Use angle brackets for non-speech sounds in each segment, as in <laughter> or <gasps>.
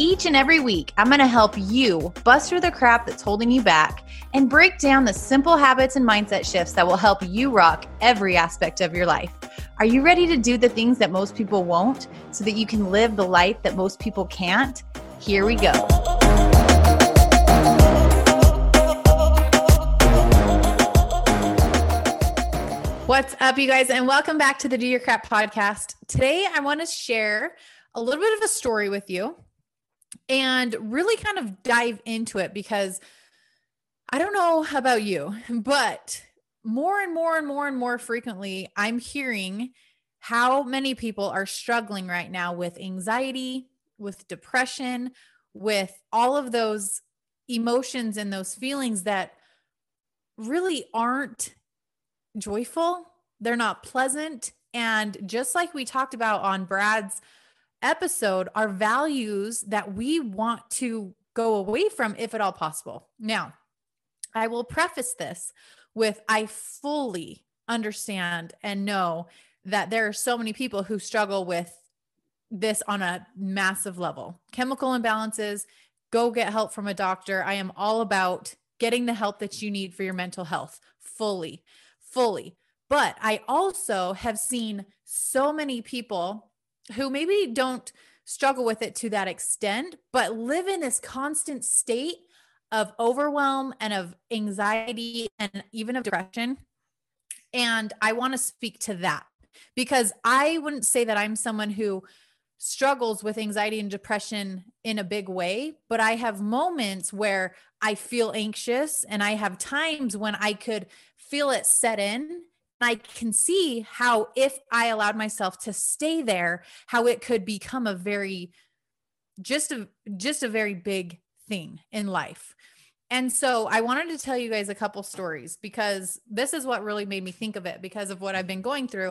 Each and every week, I'm going to help you bust through the crap that's holding you back and break down the simple habits and mindset shifts that will help you rock every aspect of your life. Are you ready to do the things that most people won't so that you can live the life that most people can't? Here we go. What's up, you guys, and welcome back to the Do Your Crap podcast. Today, I want to share a little bit of a story with you and really kind of dive into it because I don't know about you, <laughs> but more and more and more and more frequently, I'm hearing how many people are struggling right now with anxiety, with depression, with all of those emotions and those feelings that really aren't joyful. They're not pleasant. And just like we talked about on Brad's episode are values that we want to go away from if at all possible. Now, I will preface this with I fully understand and know that there are so many people who struggle with this on a massive level. Chemical imbalances, go get help from a doctor. I am all about getting the help that you need for your mental health fully, fully. But I also have seen so many people who maybe don't struggle with it to that extent, but live in this constant state of overwhelm and of anxiety and even of depression. And I want to speak to that because I wouldn't say that I'm someone who struggles with anxiety and depression in a big way, but I have moments where I feel anxious and I have times when I could feel it set in I can see how if I allowed myself to stay there, how it could become a very just a just a very big thing in life. And so I wanted to tell you guys a couple stories because this is what really made me think of it because of what I've been going through.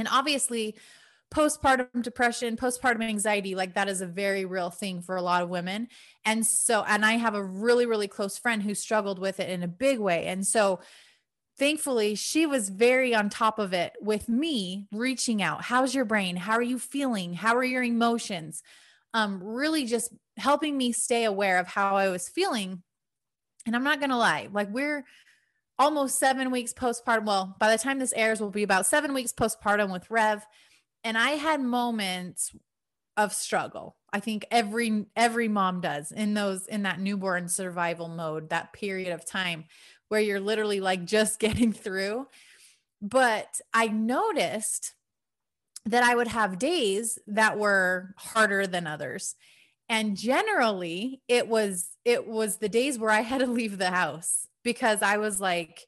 And obviously, postpartum depression, postpartum anxiety, like that is a very real thing for a lot of women. And so, and I have a really, really close friend who struggled with it in a big way. And so, thankfully, she was very on top of it with me reaching out. How's your brain? How are you feeling? How are your emotions? Um, really just helping me stay aware of how I was feeling. And I'm not going to lie, like we're, almost seven weeks postpartum. Well, by the time this airs, we'll be about seven weeks postpartum with Rev. And I had moments of struggle. I think every every mom does in those in that newborn survival mode, that period of time where you're literally like just <laughs> getting through. But I noticed that I would have days that were harder than others. And generally, it was it was the days where I had to leave the house because I was like,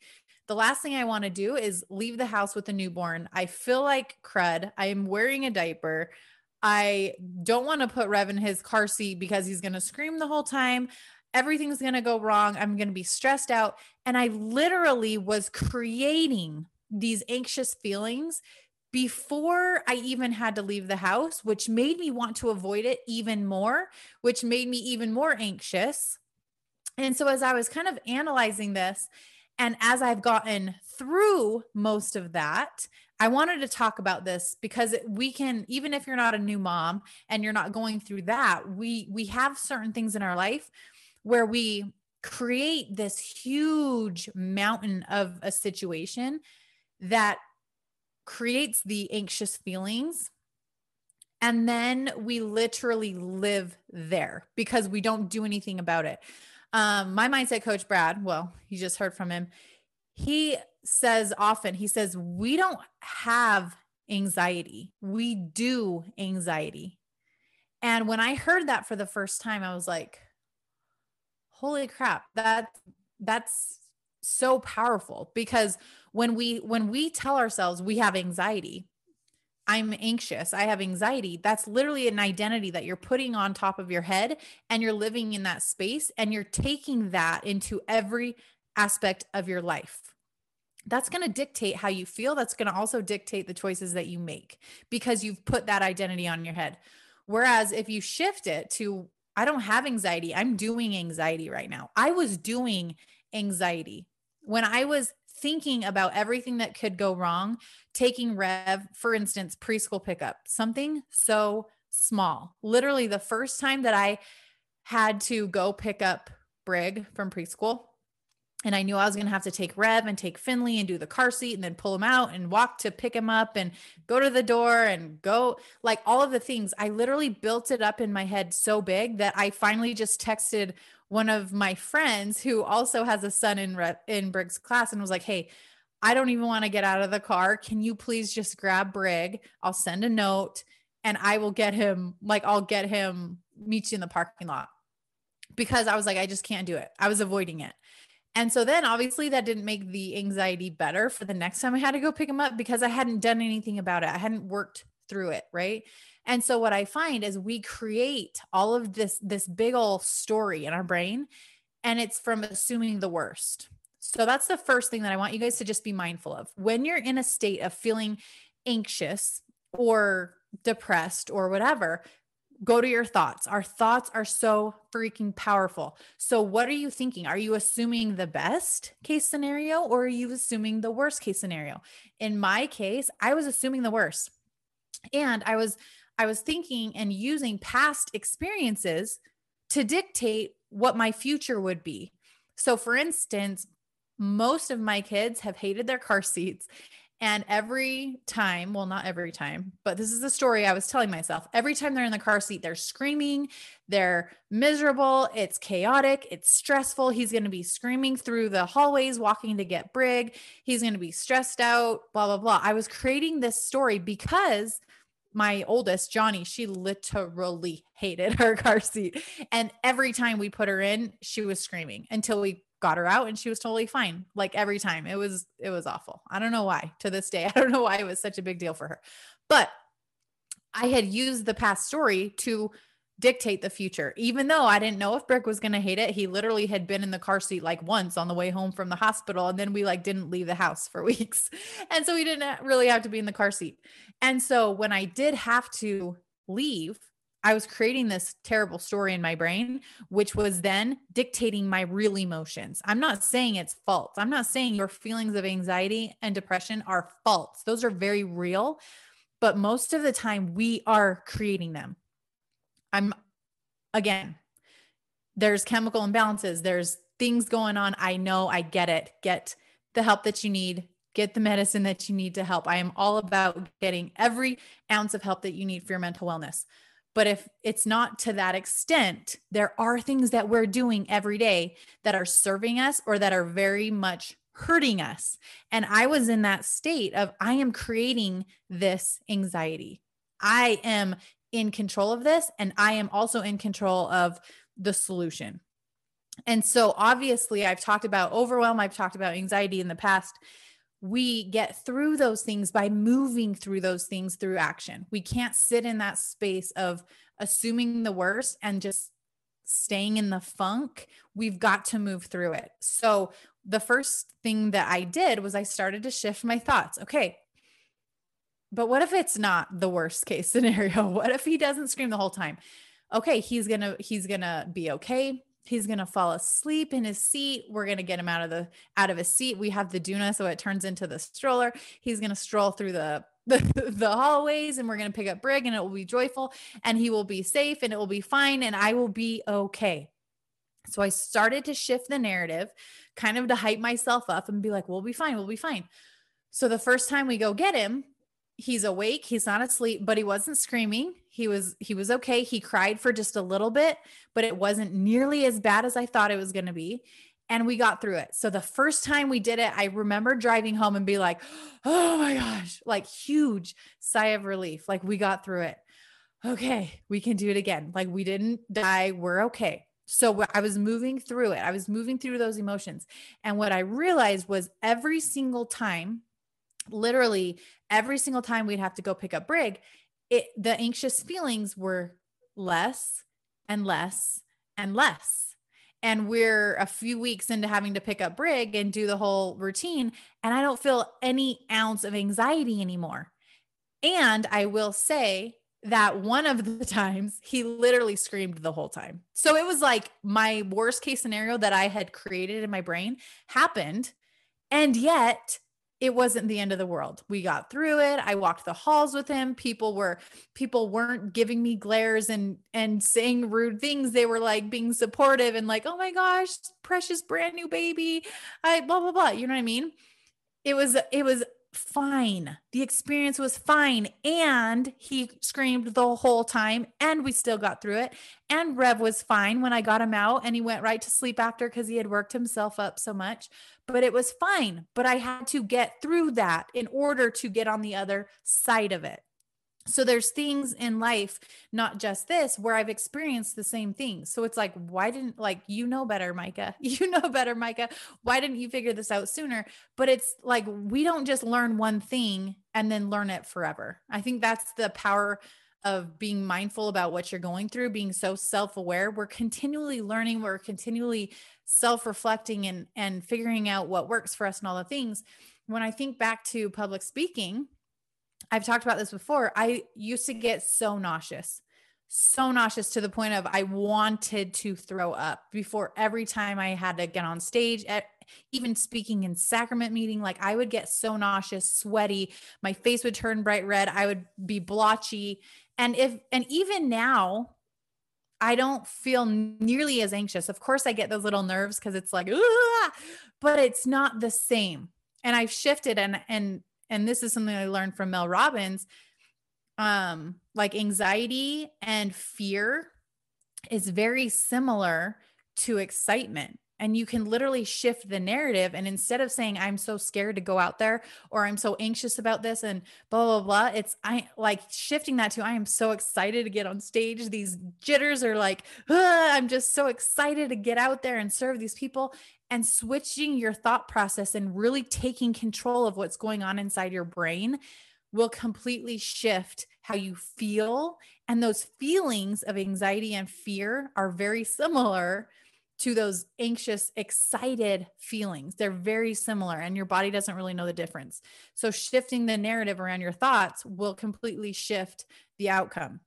the last thing I want to do is leave the house with a newborn. I feel like crud. I am wearing a diaper. I don't want to put Rev in his car seat because he's going to scream the whole time. Everything's going to go wrong. I'm going to be stressed out. And I literally was creating these anxious feelings before I even had to leave the house, which made me want to avoid it even more, which made me even more anxious and so as I was kind of analyzing this And as I've gotten through most of that, I wanted to talk about this because we can even if you're not a new mom and you're not going through that, we we have certain things in our life where we create this huge mountain of a situation that creates the anxious feelings and then we literally live there because we don't do anything about it. Um, my mindset coach, Brad, well, you just heard from him. He says often, he says, we don't have anxiety, we do anxiety. And when I heard that for the first time, I was like, holy crap, that that's so powerful because when we when we tell ourselves we have anxiety, I'm anxious, I have anxiety. That's literally an identity that you're putting on top of your head and you're living in that space and you're taking that into every aspect of your life. That's going to dictate how you feel. That's going to also dictate the choices that you make because you've put that identity on your head. Whereas if you shift it to, I don't have anxiety, I'm doing anxiety right now. I was doing anxiety when I was thinking about everything that could go wrong, taking Rev, for instance, preschool pickup, something so small. Literally, the first time that I had to go pick up Brig from preschool, and I knew I was going to have to take Rev and take Finley and do the car seat and then pull him out and walk to pick him up and go to the door and go like all of the things. I literally built it up in my head so big that I finally just texted one of my friends who also has a son in in Brig's class and was like, "Hey, I don't even want to get out of the car. Can you please just grab Brig? I'll send a note and I will get him like I'll get him meet you in the parking lot." Because I was like, I just can't do it. I was avoiding it. And so then obviously that didn't make the anxiety better for the next time I had to go pick him up because I hadn't done anything about it. I hadn't worked through it, right? And so what I find is we create all of this this big old story in our brain and it's from assuming the worst. So that's the first thing that I want you guys to just be mindful of. When you're in a state of feeling anxious or depressed or whatever, go to your thoughts. Our thoughts are so freaking powerful. So, what are you thinking? Are you assuming the best case scenario or are you assuming the worst case scenario? In my case, I was assuming the worst. And I was I was thinking and using past experiences to dictate what my future would be. So, for instance, most of my kids have hated their car seats. And every time, well, not every time, but this is the story I was telling myself. Every time they're in the car seat, they're screaming, they're miserable, it's chaotic, it's stressful. He's going to be screaming through the hallways, walking to get Brig. He's going to be stressed out, blah, blah, blah. I was creating this story because my oldest, Johnny, she literally hated her <laughs> car seat. And every time we put her in, she was screaming until we got her out and she was totally fine. Like every time. It was it was awful. I don't know why. To this day, <laughs> I don't know why it was such a big deal for her. But I had used the past story to dictate the future. Even though I didn't know if Brig was going to hate it, he literally had been in the car seat like once on the way home from the hospital and then we like didn't leave the house for <laughs> weeks. And so he didn't really have to be in the car seat. And so when I did have to leave, I was creating this terrible story in my brain, which was then dictating my real emotions. I'm not saying it's false. I'm not saying your feelings of anxiety and depression are false. Those are very real. But most of the time, we are creating them. I'm again, there's chemical imbalances, there's things going on. I know, I get it. Get the help that you need, get the medicine that you need to help. I am all about getting every ounce of help that you need for your mental wellness. But if it's not to that extent, there are things that we're doing every day that are serving us or that are very much hurting us. And I was in that state of I am creating this anxiety. I am in control of this and I am also in control of the solution. And so obviously I've talked about overwhelm, I've talked about anxiety in the past. We get through those things by moving through those things through action. We can't sit in that space of assuming the worst and just staying in the funk. We've got to move through it. So the first thing that I did was I started to shift my thoughts. Okay, but what if it's not the worst case <laughs> scenario? What if he doesn't scream the whole time? Okay, he's going to he's going to be okay. He's going to fall asleep in his seat. We're going to get him out of the out of his seat. We have the Doona so it turns into the stroller. He's going to stroll through the <laughs> the, the hallways and we're going to pick up Brig and it will be joyful and he will be safe and it will be fine and I will be okay. So I started to shift the narrative kind of to hype myself up and be like, we'll be fine. We'll be fine. So the first time we go get him, he's awake, he's not asleep, but he wasn't screaming. He was he was okay. He cried for just a little bit, but it wasn't nearly as bad as I thought it was going to be. And we got through it. So the first time we did it, I remember driving home and be like, <gasps> "Oh my gosh," like huge sigh of relief. Like we got through it. Okay, we can do it again. Like we didn't die. We're okay. So I was moving through it. I was moving through those emotions. And what I realized was every single time, literally every single time we'd have to go pick up Brig, it the anxious feelings were less and less and less. And we're a few weeks into having to pick up Brig and do the whole routine. And I don't feel any ounce of anxiety anymore. And I will say, that one of the <laughs> times he literally screamed the whole time. So it was like my worst case scenario that I had created in my brain happened. And yet it wasn't the end of the world. We got through it. I walked the halls with him. People were people weren't giving me glares and and saying rude things. They were like being supportive and like, "Oh my gosh, precious brand new baby." I blah blah blah. You know what I mean? It was it was fine. The experience was fine. And he screamed the whole time, and we still got through it. And Rev was fine when I got him out, and he went right to sleep after because he had worked himself up so much. But it was fine. But I had to get through that in order to get on the other side of it. So there's things in life, not just this, where I've experienced the same thing. So it's like, why didn't like you know better, Micah? <laughs> You know better, Micah. Why didn't you figure this out sooner? But it's like we don't just learn one thing and then learn it forever. I think that's the power of being mindful about what you're going through, being so self-aware. We're continually learning, we're continually self-reflecting and and figuring out what works for us and all the things. When I think back to public speaking, I've talked about this before. I used to get so nauseous, so nauseous to the point of I wanted to throw up before every time I had to get on stage at even speaking in sacrament meeting like I would get so nauseous, sweaty, my face would turn bright red, I would be blotchy. And if and even now I don't feel nearly as anxious. Of course I get those little nerves cuz it's like but it's not the same. And I've shifted and and and this is something I learned from Mel Robbins, um, like anxiety and fear is very similar to excitement. And you can literally shift the narrative. And instead of saying, I'm so scared to go out there or I'm so anxious about this and blah, blah, blah, it's I like shifting that to I am so excited to get on stage. These jitters are like, I'm just so excited to get out there and serve these people and switching your thought process and really taking control of what's going on inside your brain will completely shift how you feel. And those feelings of anxiety and fear are very similar to those anxious, excited feelings. They're very similar, and your body doesn't really know the difference. So, shifting the narrative around your thoughts will completely shift the outcome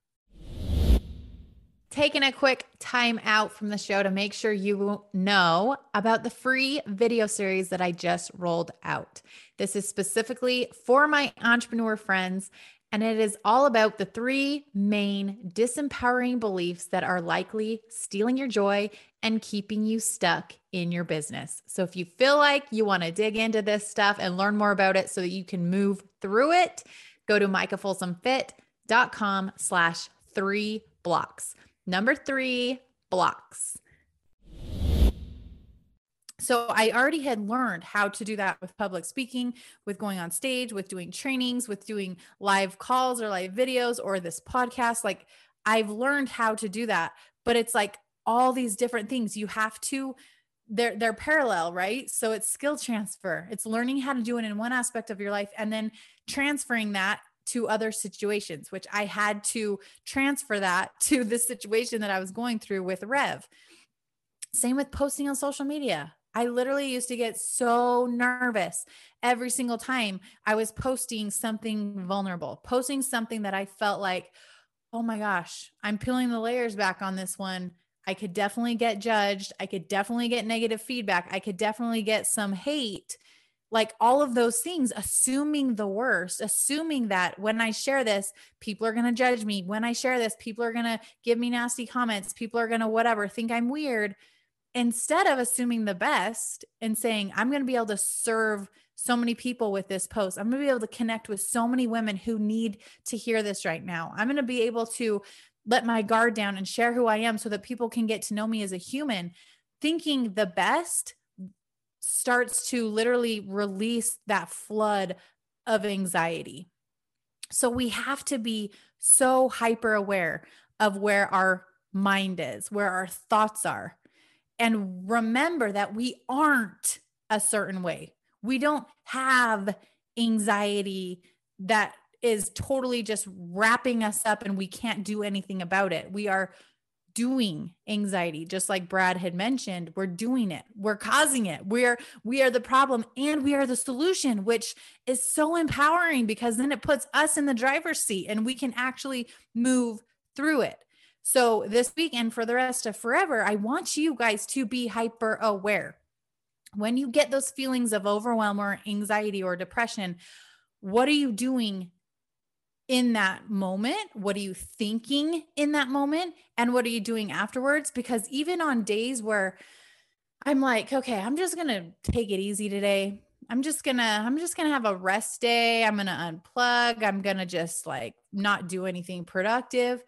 taking a quick time out from the show to make sure you know about the free video series that I just rolled out. This is specifically for my entrepreneur friends, and it is all about the three main disempowering beliefs that are likely stealing your joy and keeping you stuck in your business. So if you feel like you want to dig into this stuff and learn more about it so that you can move through it, go to micahfolsomfit.com slash three blocks. Number three, blocks. So I already had learned how to do that with public speaking, with going on stage, with doing trainings, with doing live calls or live videos or this podcast. Like I've learned how to do that, but it's like all these different things you have to they're they're parallel, right? So it's skill transfer. It's learning how to do it in one aspect of your life and then transferring that to other situations, which I had to transfer that to the situation that I was going through with Rev. Same with posting on social media. I literally used to get so nervous every single time I was posting something vulnerable, posting something that I felt like, oh my gosh, I'm peeling the layers back on this one. I could definitely get judged. I could definitely get negative feedback. I could definitely get some hate. Like all of those things, assuming the worst, assuming that when I share this, people are going to judge me. When I share this, people are going to give me nasty comments. People are going to whatever, think I'm weird. Instead of assuming the best and saying, I'm going to be able to serve so many people with this post. I'm going to be able to connect with so many women who need to hear this right now. I'm going to be able to let my guard down and share who I am so that people can get to know me as a human. Thinking the best starts to literally release that flood of anxiety. So we have to be so hyper aware of where our mind is, where our thoughts are. And remember that we aren't a certain way. We don't have anxiety that is totally just wrapping us up and we can't do anything about it. We are doing anxiety just like Brad had mentioned we're doing it we're causing it we're we are the problem and we are the solution which is so empowering because then it puts us in the driver's seat and we can actually move through it so this week and for the rest of forever I want you guys to be hyper aware when you get those feelings of overwhelm or anxiety or depression what are you doing in that moment? What are you thinking in that moment? And what are you doing afterwards? Because even on days where I'm like, okay, I'm just going to take it easy today. I'm just going to I'm just going to have a rest day. I'm going to unplug. I'm going to just like not do anything productive.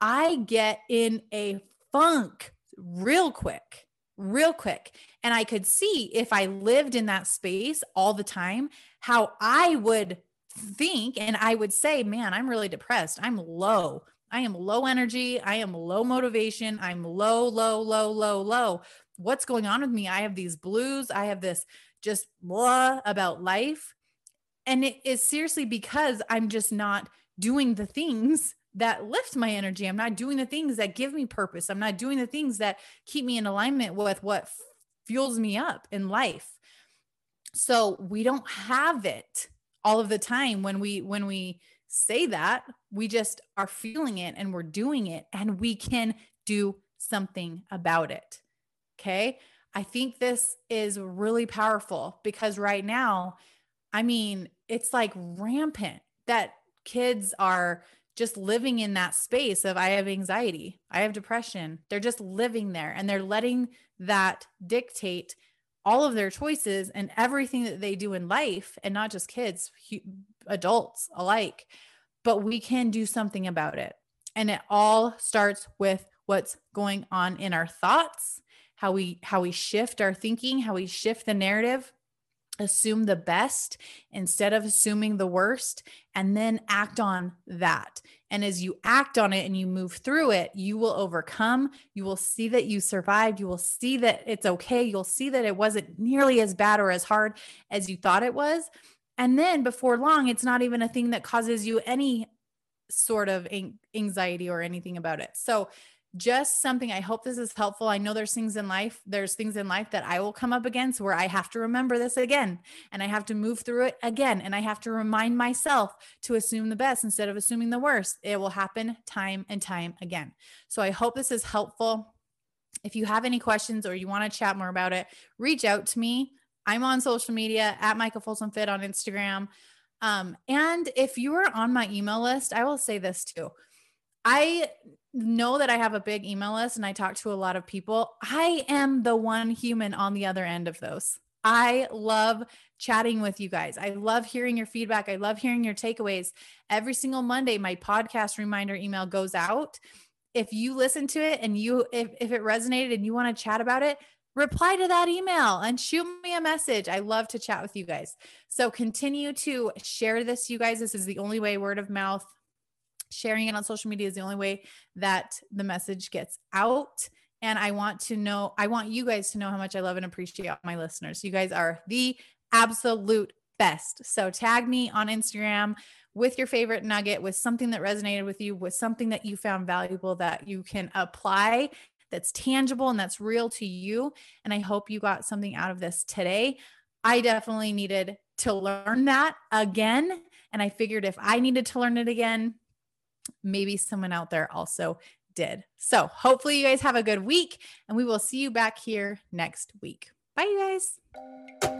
I get in a funk real quick, real quick. And I could see if I lived in that space all the time, how I would think and I would say, man, I'm really depressed. I'm low. I am low energy. I am low motivation. I'm low, low, low, low, low. What's going on with me? I have these blues. I have this just blah about life. And it is seriously because I'm just not doing the things that lift my energy. I'm not doing the things that give me purpose. I'm not doing the things that keep me in alignment with what fuels me up in life. So we don't have it all of the time when we when we say that we just are feeling it and we're doing it and we can do something about it okay i think this is really powerful because right now i mean it's like rampant that kids are just living in that space of I have anxiety, I have depression. They're just living there and they're letting that dictate all of their choices and everything that they do in life and not just kids adults alike but we can do something about it and it all starts with what's going on in our thoughts how we how we shift our thinking how we shift the narrative assume the best instead of assuming the worst and then act on that. And as you act on it and you move through it, you will overcome. You will see that you survived. You will see that it's okay. You'll see that it wasn't nearly as bad or as hard as you thought it was. And then before long, it's not even a thing that causes you any sort of anxiety or anything about it. So just something I hope this is helpful. I know there's things in life, there's things in life that I will come up against where I have to remember this again and I have to move through it again and I have to remind myself to assume the best instead of assuming the worst. It will happen time and time again. So I hope this is helpful. If you have any questions or you want to chat more about it, reach out to me. I'm on social media at Micah Folsom Fit on Instagram. Um, and if you are on my email list, I will say this too. I know that I have a big email list and I talk to a lot of people. I am the one human on the other end of those. I love chatting with you guys. I love hearing your feedback. I love hearing your takeaways. Every single Monday, my podcast reminder email goes out. If you listen to it and you, if, if it resonated and you want to chat about it, reply to that email and shoot me a message. I love to chat with you guys. So continue to share this, you guys. This is the only way word of mouth sharing it on social media is the only way that the message gets out. And I want to know, I want you guys to know how much I love and appreciate my listeners. You guys are the absolute best. So tag me on Instagram with your favorite nugget, with something that resonated with you, with something that you found valuable that you can apply that's tangible and that's real to you. And I hope you got something out of this today. I definitely needed to learn that again. And I figured if I needed to learn it again, maybe someone out there also did. So hopefully you guys have a good week and we will see you back here next week. Bye, you guys.